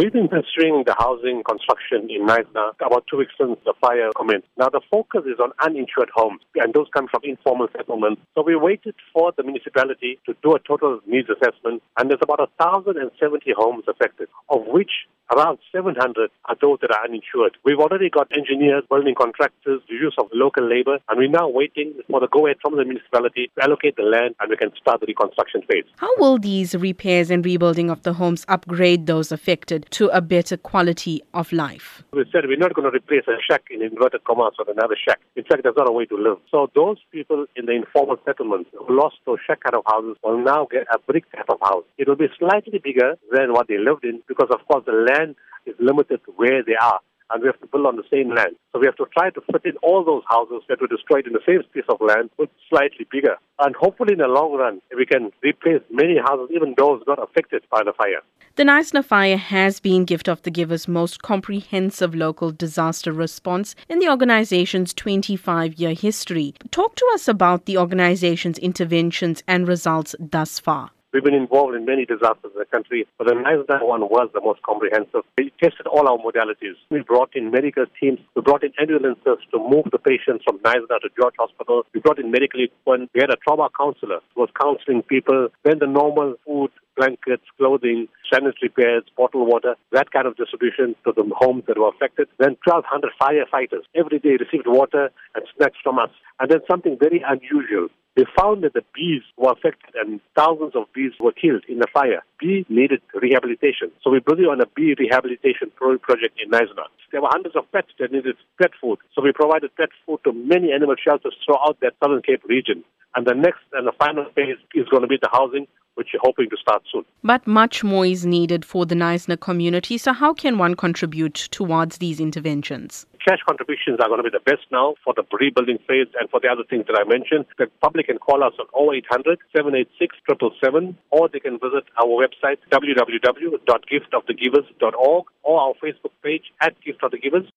We've been pursuing the housing construction in Knysna about two weeks since the fire commenced. Now, the focus is on uninsured homes, and those come from informal settlements. So we waited for the municipality to do a total needs assessment, and there's about 1,070 homes affected, of which Around 700 are those that are uninsured. We've already got engineers, building contractors, the use of local labor, and we're now waiting for the go ahead from the municipality to allocate the land and we can start the reconstruction phase. How will these repairs and rebuilding of the homes upgrade those affected to a better quality of life? We said we're not going to replace a shack in inverted commas with another shack. In fact, there's not a way to live. So those people in the informal settlements who lost those shack kind of houses will now get a brick type of house. It will be slightly bigger than what they lived in because, of course, the land land is limited to where they are, and we have to build on the same land. So we have to try to fit in all those houses that were destroyed in the same piece of land, but slightly bigger. And hopefully, in the long run, we can replace many houses, even those not affected by the fire. The Knysna fire has been Gift of the Giver's most comprehensive local disaster response in the organization's 25 year history. Talk to us about the organization's interventions and results thus far. We've been involved in many disasters in the country, but the Knysna one was the most comprehensive. We tested all our modalities. We brought in medical teams. We brought in ambulances to move the patients from Knysna to George Hospital. We brought in medical equipment. We had a trauma counselor who was counseling people. Then the normal food, blankets, clothing, sanitary pads, bottled water, that kind of distribution to the homes that were affected. Then 1,200 firefighters every day received water and snacks from us. And then something very unusual. They found that the bees were affected and thousands of bees were killed in the fire. Bee needed rehabilitation. So we brought on a bee rehabilitation project in Knysna. There were hundreds of pets that needed pet food. So we provided pet food to many animal shelters throughout that Southern Cape region. And the next and the final phase is going to be the housing, which we're hoping to start soon. But much more is needed for the Knysna community. So how can one contribute towards these interventions? cash contributions are going to be the best now for the rebuilding phase and for the other things that I mentioned. The public can call us on 0800 786 777 or they can visit our website www.giftofthegivers.org or our Facebook page at Gift of the Givers.